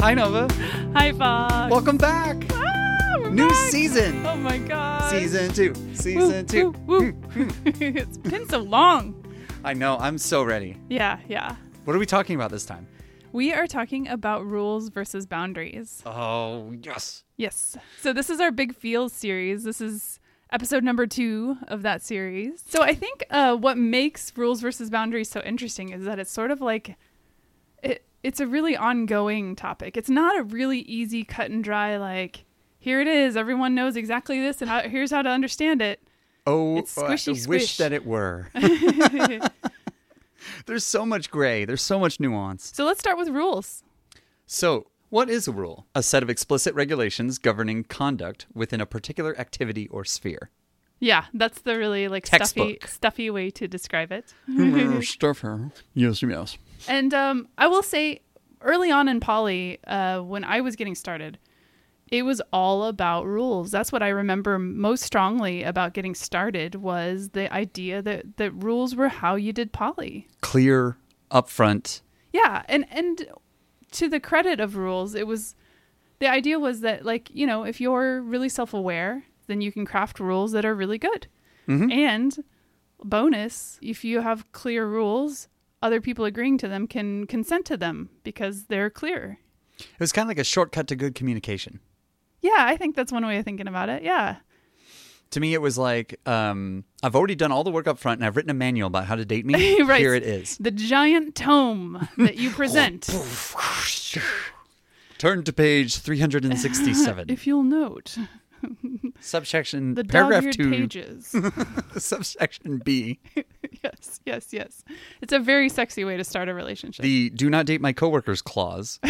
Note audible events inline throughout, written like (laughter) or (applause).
Hi, Nova. Hi, Fox. Welcome back. Ah, New back. season. Oh my god. Season two. Season two. Woo, woo. (laughs) it's been so long. I know. I'm so ready. Yeah, yeah. What are we talking about this time? We are talking about rules versus boundaries. Oh, yes. Yes. So this is our big feels series. This is episode number two of that series. So I think uh, what makes rules versus boundaries so interesting is that it's sort of like it. It's a really ongoing topic. It's not a really easy cut and dry like here it is. Everyone knows exactly this, and how, here's how to understand it. Oh, It's I squishy wish squish. that it were. (laughs) There's so much gray. There's so much nuance. So let's start with rules. So, what is a rule? A set of explicit regulations governing conduct within a particular activity or sphere. Yeah, that's the really like stuffy Textbook. stuffy way to describe it. Hmm, (laughs) stuff here. Yes, yes. And um, I will say, early on in Poly, uh, when I was getting started, it was all about rules. That's what I remember most strongly about getting started was the idea that that rules were how you did Poly. Clear, upfront. Yeah, and and to the credit of rules, it was the idea was that like you know if you're really self aware, then you can craft rules that are really good. And bonus, if you have clear rules, other people agreeing to them can consent to them because they're clear. It was kind of like a shortcut to good communication. Yeah, I think that's one way of thinking about it. Yeah. To me, it was like um, I've already done all the work up front, and I've written a manual about how to date me. (laughs) Right. Here it is. The giant tome that you (laughs) present. (laughs) Turn to page 367. if you'll note, (laughs) subsection the paragraph two. pages. (laughs) subsection B. (laughs) yes, yes, yes. It's a very sexy way to start a relationship. The do not date my coworkers clause.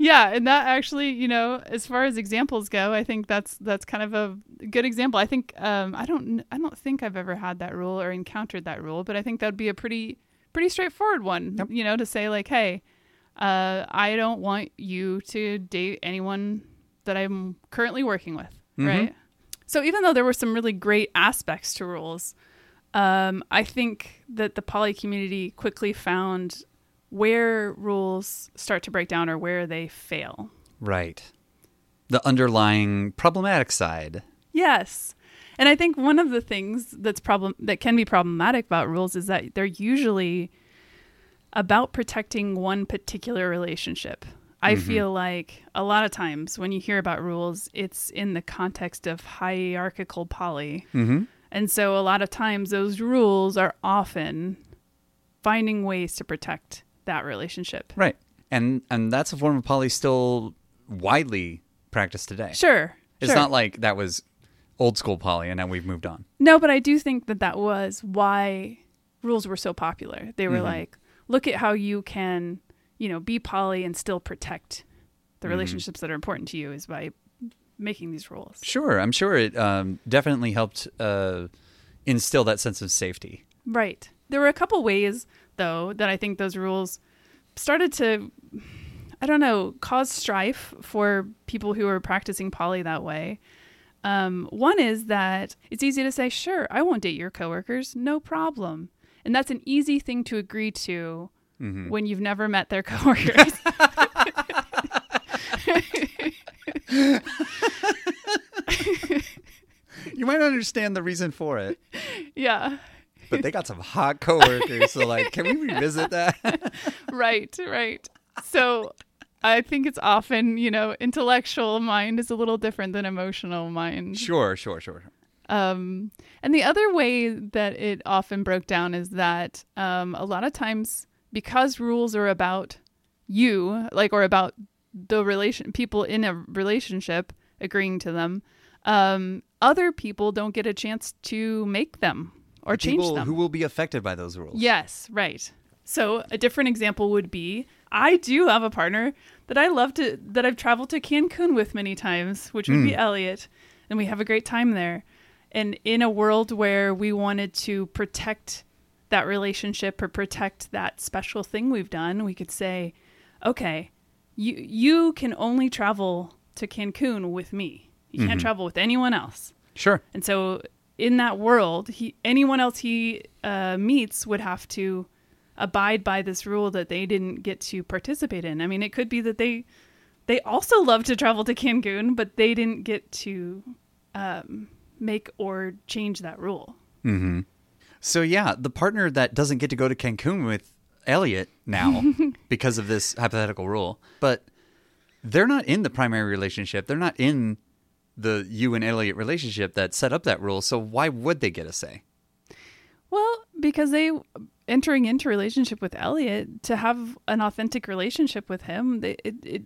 Yeah, and that actually, you know, as far as examples go, I think that's that's kind of a good example. I think um, I don't I don't think I've ever had that rule or encountered that rule, but I think that'd be a pretty pretty straightforward one. You know, to say like, hey, uh, I don't want you to date anyone that I'm currently working with, right? So even though there were some really great aspects to rules, um, I think that the poly community quickly found where rules start to break down or where they fail. right. The underlying problematic side. Yes. And I think one of the things that's problem that can be problematic about rules is that they're usually about protecting one particular relationship. I feel like a lot of times when you hear about rules, it's in the context of hierarchical poly. Mm-hmm. And so a lot of times those rules are often finding ways to protect that relationship. Right. And and that's a form of poly still widely practiced today. Sure. It's sure. not like that was old school poly and now we've moved on. No, but I do think that that was why rules were so popular. They were like, look at how you can, you know, be poly and still protect the relationships that are important to you is by making these rules. Sure, I'm sure it um, definitely helped uh, instill that sense of safety. Right. There were a couple ways, though, that I think those rules started to, I don't know, cause strife for people who are practicing poly that way. Um, one is that it's easy to say, sure, I won't date your coworkers, no problem. And that's an easy thing to agree to when you've never met their (laughs) coworkers. You might understand the reason for it, yeah. but they got some hot coworkers. so, like, can we revisit that? (laughs) right, right. So I think it's often, you know, intellectual mind is a little different than emotional mind. sure, sure, sure. Um, and the other way that it often broke down is that um, a lot of times, because rules are about you, like, or about the relation, people in a relationship agreeing to them, um, other people don't get a chance to make them or change People them. who will be affected by those rules. Yes, right. So a different example would be I do have a partner that I love to that I've traveled to Cancun with many times, which would be Elliot, and we have a great time there. And in a world where we wanted to protect that relationship or protect that special thing we've done, we could say, okay, you you can only travel to Cancun with me. You can't travel with anyone else. Sure. And so in that world, he anyone else he uh, meets would have to abide by this rule that they didn't get to participate in. I mean, it could be that they they also love to travel to Cancun, but they didn't get to um, make or change that rule. Mm-hmm. So yeah, the partner that doesn't get to go to Cancun with Elliot now (laughs) because of this hypothetical rule, but they're not in the primary relationship. They're not in the you and Elliot relationship that set up that rule. So why would they get a say? Well, because they entering into relationship with Elliot to have an authentic relationship with him, they, it it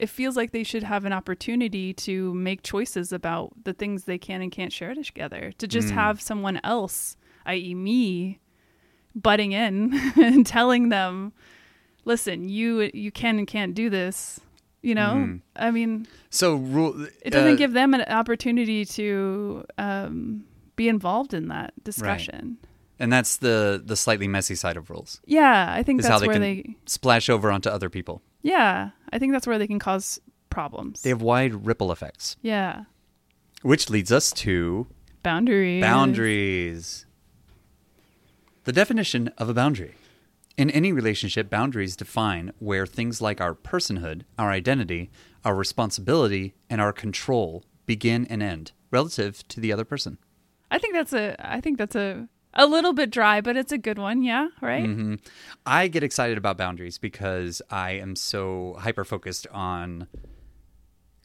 it feels like they should have an opportunity to make choices about the things they can and can't share together. To just Mm. have someone else, i.e., me, butting in (laughs) and telling them, "Listen, you you can and can't do this." You know, Mm. I mean, So rule it doesn't uh, give them an opportunity to um, be involved in that discussion. Right. and that's the the slightly messy side of rules. Yeah, I think Is how that's they where can- they. Splash over onto other people. Yeah, I think that's where they can cause problems. They have wide ripple effects, yeah, which leads us to boundaries. Boundaries. The definition of a boundary. In any relationship, boundaries define where things like our personhood, our identity, our responsibility, and our control begin and end relative to the other person. I think that's a. I think that's a a little bit dry, but it's a good one. Yeah, right. Mm-hmm. I get excited about boundaries because I am so hyper focused on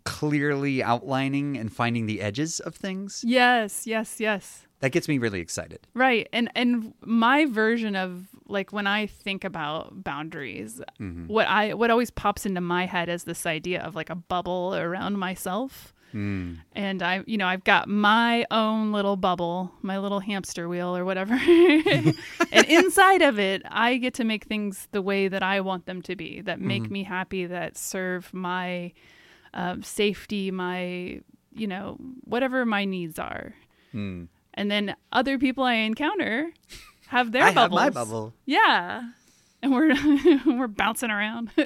clearly outlining and finding the edges of things. Yes, yes, yes. That gets me really excited. Right. And and my version of like when I think about boundaries, Mm-hmm. what I what always pops into my head is this idea of like a bubble around myself. Mm. And I you know, I've got my own little bubble, my little hamster wheel or whatever. (laughs) and inside of it, I get to make things the way that I want them to be, that make me happy, that serve my um, safety, my you know, whatever my needs are Mm. And then other people I encounter have their I have my bubble. Yeah, and we're (laughs) we're bouncing around. (laughs)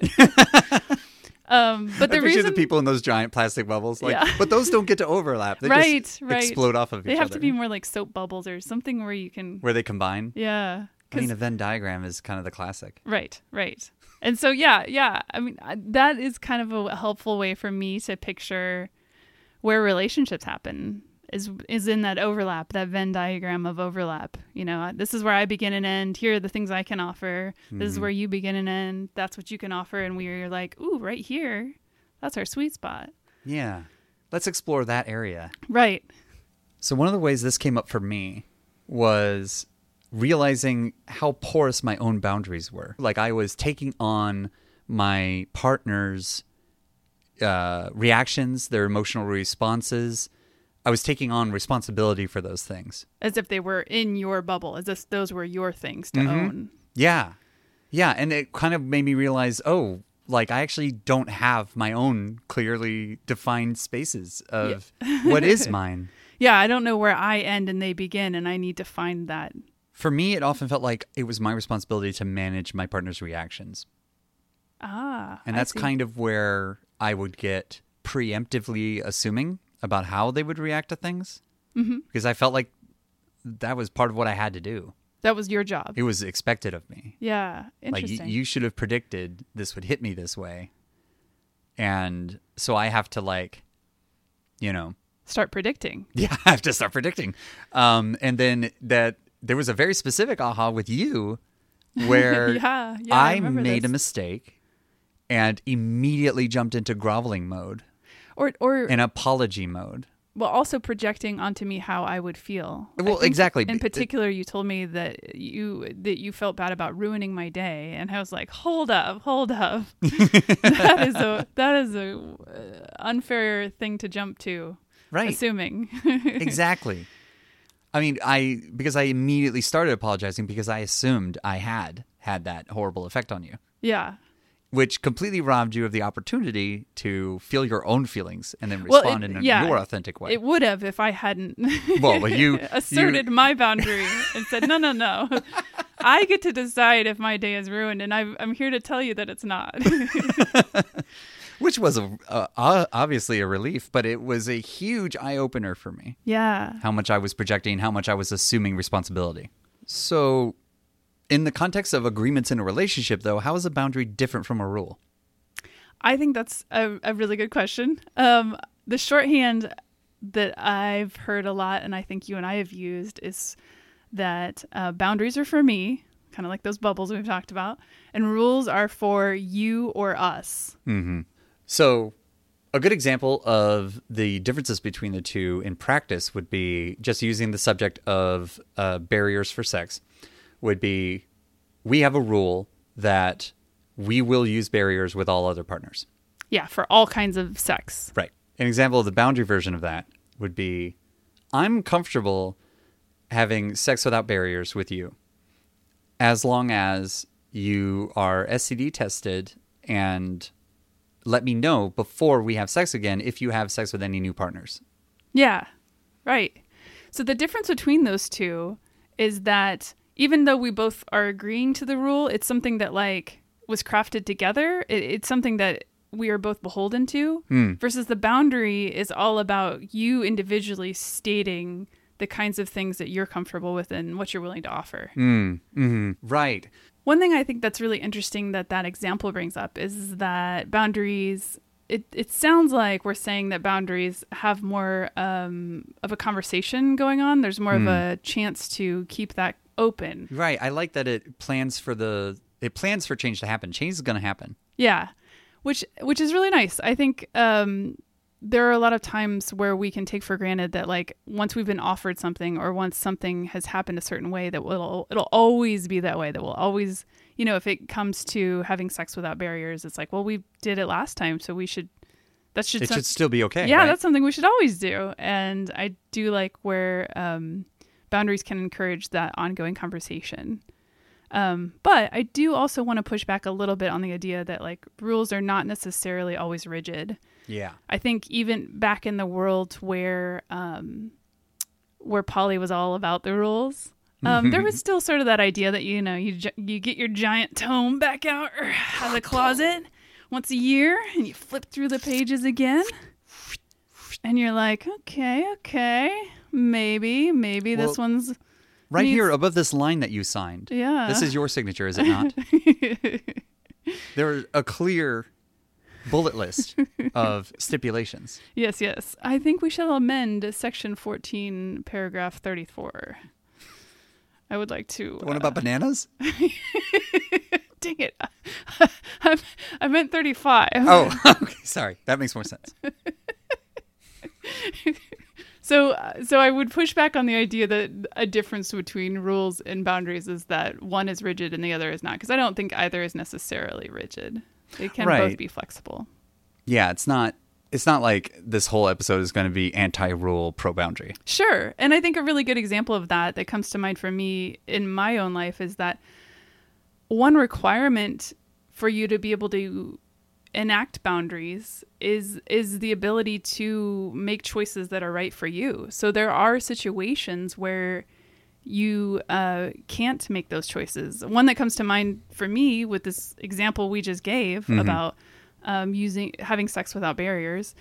um, but the reason the people in those giant plastic bubbles, like, Yeah. but those don't get to overlap. They Right, just right. explode off of each other. they have other. to be more like soap bubbles or something where you can. where they combine. Yeah, I mean, a Venn diagram is kind of the classic. right, right. And so yeah, yeah. I mean, I- that is kind of a helpful way for me to picture where relationships happen. Is is in that overlap, that Venn diagram of overlap. You know, this is where I begin and end. Here are the things I can offer. This is Mhm. where you begin and end. That's what you can offer, and we're like, ooh, right here, that's our sweet spot. Yeah. Let's explore that area. Right. So, one of the ways this came up for me was realizing how porous my own boundaries were. Like, I was taking on my partner's uh, reactions, their emotional responses. I was taking on responsibility for those things. As if they were in your bubble, as if those were your things to Mhm. own. Yeah. Yeah. And it kind of made me realize oh, like I actually don't have my own clearly defined spaces of (laughs) what is mine. Yeah, I don't know where I end and they begin, and I need to find that. For me, it often felt like it was my responsibility to manage my partner's reactions. Ah, And that's kind of where I would get preemptively assuming about how they would react to things Mhm. because I felt like that was part of what I had to do. that was your job. It was expected of me. Yeah, Like interesting. y- you should have predicted this would hit me this way. And so I have to like you know, Start predicting. (laughs) yeah, I have to start predicting. Um and then that there was a very specific aha with you (laughs) where yeah, yeah. I, I, made a mistake and immediately jumped into groveling mode or or and apology mode. well, also projecting onto me how I would feel. Well, exactly. In particular, you told me that you that you felt bad about ruining my day, and I was like, "Hold up, hold up, (laughs) that is a that is a uh, unfair thing to jump to." Right. Assuming. (laughs) exactly. I mean, I because I immediately started apologizing because I assumed I had had that horrible effect on you, yeah. Which completely robbed you of the opportunity to feel your own feelings and then Well, respond it- in a- yeah, your authentic way. It would have if I hadn't (laughs) Well, but you- (laughs) asserted my boundary and said, "No, no, no. (laughs) I get to decide if my day is ruined, and I, I'm here to tell you that it's not." which was a, uh, obviously a relief, but it was a huge eye opener for me. yeah. how much I was projecting, how much I was assuming responsibility. So, In the context of agreements in a relationship, though, how is a boundary different from a rule? I think that's a, a really good question. Um, the shorthand that I've heard a lot, and I think you and I have used, is that uh, boundaries are for me, kind of like those bubbles we've talked about, and rules are for you or us. So, a good example of the differences between the two in practice would be just using the subject of uh, barriers for sex, would be we have a rule that we will use barriers with all other partners. Yeah, for all kinds of sex. Right. An example of the boundary version of that would be I'm comfortable having sex without barriers with you as long as you are STD tested and let me know before we have sex again if you have sex with any new partners. Yeah, right. So the difference between those two is that even though we both are agreeing to the rule, it's something that like was crafted together. It, it's something that we are both beholden to. Hmm. Versus the boundary is all about you individually stating the kinds of things that you're comfortable with and what you're willing to offer. Hmm. Mm-hmm. Right. One thing I think that's really interesting that that example brings up is that boundaries. It it sounds like we're saying that boundaries have more um, of a conversation going on. There's more of hmm. a chance to keep that open. Right. I like that it plans for the it plans for change to happen. Change is going to happen. Yeah, which which is really nice. I think um, there are a lot of times where we can take for granted that like once we've been offered something or once something has happened a certain way that will it'll always be that way. That will always you know if it comes to having sex without barriers, it's like well we did it last time, so we should that should It some- should still be okay. yeah right? that's something we should always do. And I do like where um, boundaries can encourage that ongoing conversation. Um, but I do also want to push back a little bit on the idea that like rules are not necessarily always rigid. yeah. I think even back in the world where um, where Poly was all about the rules, um, there was (laughs) still sort of that idea that you know you you get your giant tome back out or out of the closet once a year and you flip through the pages again, and you're like, okay, okay, maybe maybe this one's Right Needs- here above this line that you signed. yeah. This is your signature, is it not? (laughs) There's a clear bullet list of (laughs) stipulations. Yes, yes. I think we shall amend section 14, paragraph 34. I would like to. The one uh, about bananas? (laughs) dang it. I, I meant 35. Oh, okay. Sorry. That makes more sense. So, so I would push back on the idea that a difference between rules and boundaries is that one is rigid and the other is not, because I don't think either is necessarily rigid. They can both be flexible. Yeah, it's not it's not like this whole episode is going to be anti-rule pro boundary. Sure. And I think a really good example of that that comes to mind for me in my own life is that one requirement for you to be able to enact boundaries is is the ability to make choices that are right for you. So there are situations where you uh, can't make those choices. One that comes to mind for me with this example we just gave about um, using having sex without barriers.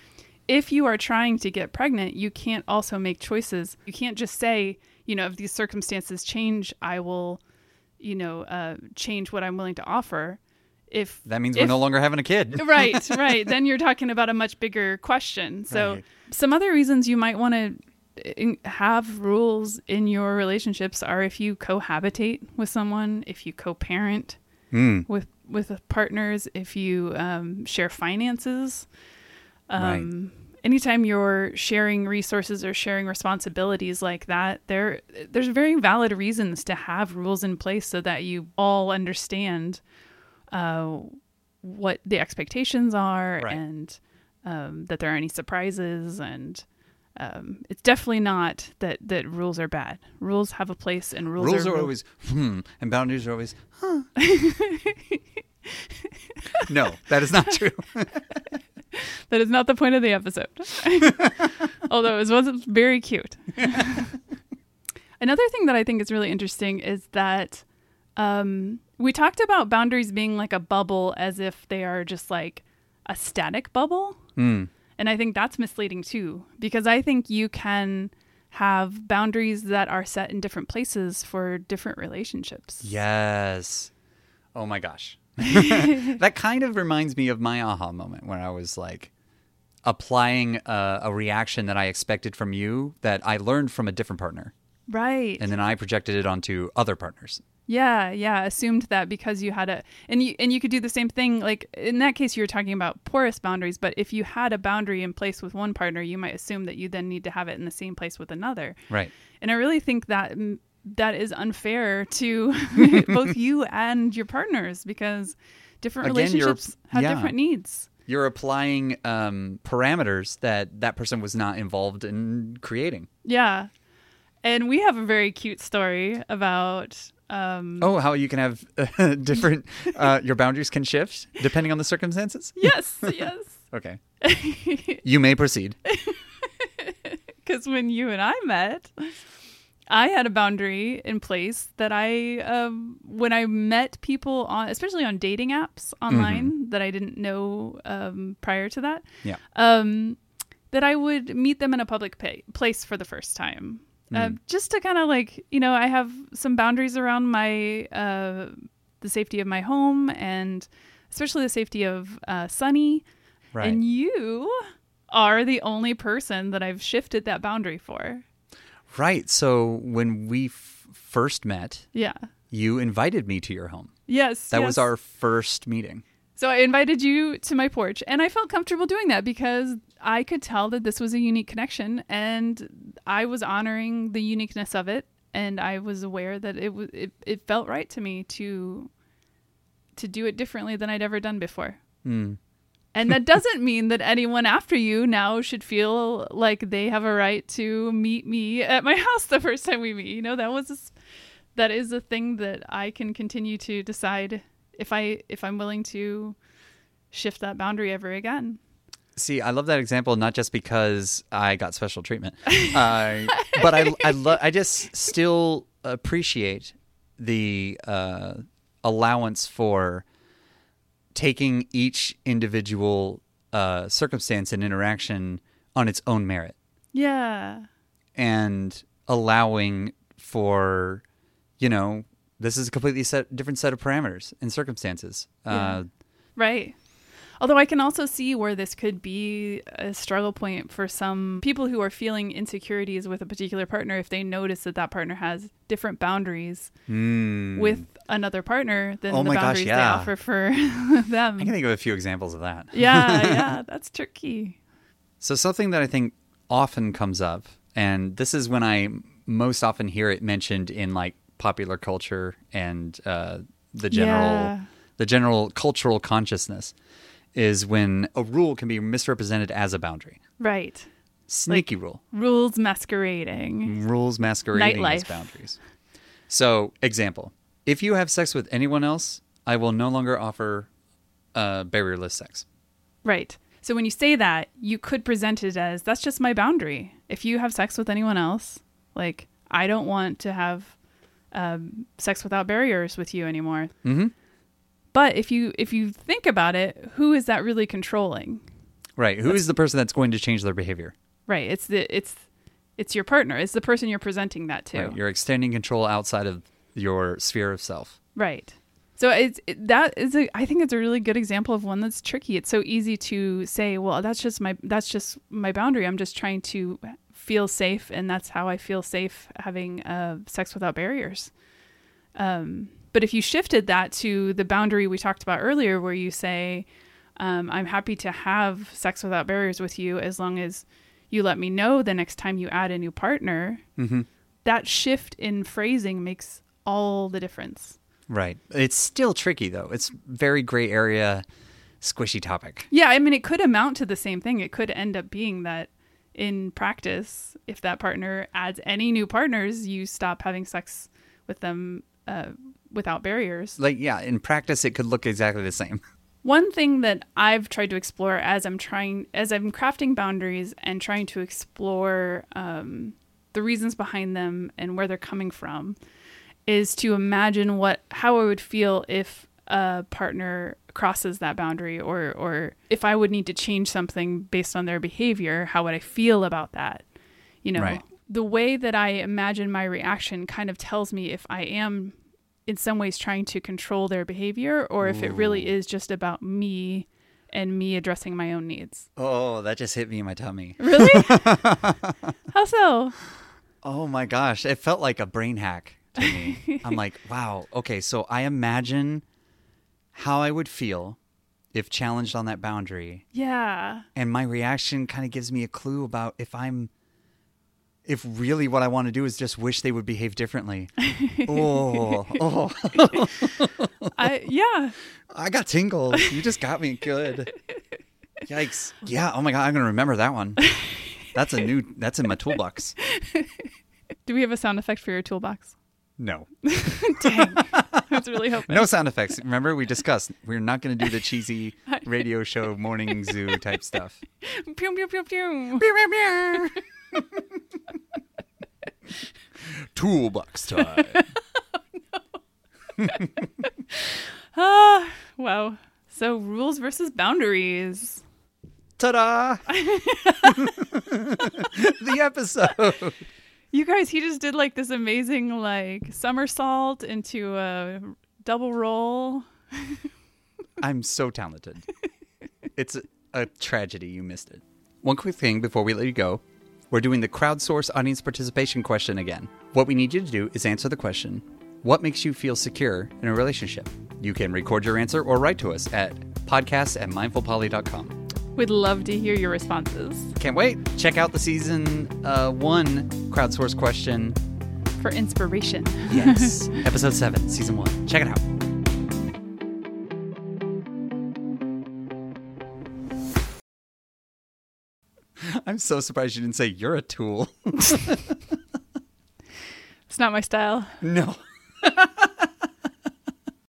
If you are trying to get pregnant, you can't also make choices. You can't just say, you know, if these circumstances change, I will, you know, uh, change what I'm willing to offer. If That means we're no longer having a kid. (laughs) right, (laughs) right. Then you're talking about a much bigger question. So, Right. some other reasons you might want to have rules in your relationships are if you cohabitate with someone, if you co-parent with with partners, if you um, share finances. Um, Anytime you're sharing resources or sharing responsibilities like that, there there's very valid reasons to have rules in place so that you all understand uh, what the expectations are Right. and um, that there are any surprises and um, it's definitely not that that rules are bad rules have a place and rules, Rules are, are always hmm, and boundaries are always huh. (laughs) no, that is not true. (laughs) that is not the point of the episode (laughs) although it was very cute another thing that i think is really interesting is that um, we talked about boundaries being like a bubble as if they are just like a static bubble Hmm. And I think that's misleading too, because I think you can have boundaries that are set in different places for different relationships. Yes. Oh my gosh. (laughs) (laughs) that kind of reminds me of my aha moment when I was like applying a, a reaction that I expected from you that I learned from a different partner. Right. And then I projected it onto other partners. Yeah, yeah, assumed that because you had a and you and you could do the same thing like in that case you were talking about porous boundaries, but if you had a boundary in place with one partner, you might assume that you then need to have it in the same place with another. Right. And I really think that that is unfair to (laughs) (laughs) both you and your partners because different Again, relationships have yeah. different needs. You're applying um, parameters that that person was not involved in creating. Yeah. And we have a very cute story about um Oh, how you can have (laughs) uh, different, uh, your boundaries can shift depending on the circumstances? Yes, (laughs) yes. Okay. (laughs) You may proceed. because when you and I met, I had a boundary in place that I, um, when I met people on, especially on dating apps online that I didn't know um, prior to that, Yeah. um, that I would meet them in a public pa- place for the first time. Uh, just to kind of like, you know, I have some boundaries around my, uh, the safety of my home and especially the safety of uh, Sunny. Right. And you are the only person that I've shifted that boundary for. Right. So when we f- first met, Yeah. you invited me to your home. Yes. That yes. was our first meeting. So I invited you to my porch, and I felt comfortable doing that because I could tell that this was a unique connection, and I was honoring the uniqueness of it, and I was aware that it was it, it felt right to me to to do it differently than I'd ever done before. Hmm. And that doesn't mean that anyone after you now should feel like they have a right to meet me at my (laughs) house the first time we meet. You know, that was a that is a thing that I can continue to decide if I if I'm willing to shift that boundary ever again. See, I love that example not just because I got special treatment, (laughs) uh, but I I, lo- I just still appreciate the uh, allowance for taking each individual uh, circumstance and interaction on its own merit Yeah. and allowing for, you know, this is a completely set, different set of parameters and circumstances. Uh, Right. Although I can also see where this could be a struggle point for some people who are feeling insecurities with a particular partner if they notice that that partner has different boundaries mm. with another partner than Oh the my gosh, boundaries they offer for (laughs) them. I can think of a few examples of that. yeah, (laughs) yeah, that's tricky. So something that I think often comes up, and this is when I most often hear it mentioned in like popular culture and uh, the general Yeah. the general cultural consciousness, is when a rule can be misrepresented as a boundary. Right. Sneaky rule. Rules masquerading. Rules masquerading as boundaries. So, example: If you have sex with anyone else, I will no longer offer uh, barrierless sex. Right. So when you say that, you could present it as that's just my boundary. If you have sex with anyone else, like I don't want to have um, sex without barriers with you anymore. hmm But if you if you think about it, who is that really controlling? Right. Who is the person that's going to change their behavior? Right. It's the it's it's your partner. It's the person you're presenting that to. Right. You're extending control outside of your sphere of self. Right. So it's it, that is a I think it's a really good example of one that's tricky. It's so easy to say, well, that's just my that's just my boundary. I'm just trying to feel safe, and that's how I feel safe having uh, sex without barriers. Um, but if you shifted that to the boundary we talked about earlier, where you say, um, "I'm happy to have sex without barriers with you as long as you let me know the next time you add a new partner," Mm-hmm. that shift in phrasing makes all the difference. Right. It's still tricky though. It's very gray area, squishy topic. Yeah, I mean, it could amount to the same thing. It could end up being that in practice, if that partner adds any new partners, you stop having sex with them uh, without barriers. Like yeah, in practice it could look exactly the same. (laughs) One thing that I've tried to explore as I'm trying, as I'm crafting boundaries and trying to explore um, the reasons behind them and where they're coming from, is to imagine what how I would feel if a partner crosses that boundary, or or if I would need to change something based on their behavior. How would I feel about that? You know, Right. the way that I imagine my reaction kind of tells me if I am in some ways trying to control their behavior or if it really is just about me and me addressing my own needs. Oh, that just hit me in my tummy. Really? (laughs) How so? Oh my gosh, it felt like a brain hack to me. I'm like, (laughs) wow, okay, so I imagine how I would feel if challenged on that boundary, Yeah. and my reaction kind of gives me a clue about if I'm if really what I want to do is just wish they would behave differently. (laughs) oh, oh, (laughs) I yeah. (laughs) I got tingles. You just got me good. Yikes. Yeah, oh my god, I'm going to remember that one. That's a new that's in my toolbox. Do we have a sound effect for your toolbox? No. Dang. (laughs) I was really hoping. No sound effects. Remember, we discussed we're not going to do the cheesy (laughs) radio show morning zoo type stuff. (laughs) Pew, pew, pew, pew. Toolbox time. Ah, wow. So rules versus boundaries. Ta-da! the episode. You guys, he just did like this amazing like somersault into a double roll. (laughs) I'm so talented. It's a, a tragedy you missed it. One quick thing before we let you go. We're doing the crowdsource audience participation question again. What we need you to do is answer the question What makes you feel secure in a relationship? You can record your answer or write to us at podcast at mindfulpoly.com. We'd love to hear your responses Can't wait. Check out the season uh, one crowdsource question. for inspiration. Yes. (laughs) Episode seven, season one. Check it out. (laughs) I'm so surprised you didn't say you're a tool. (laughs) It's not my style. no.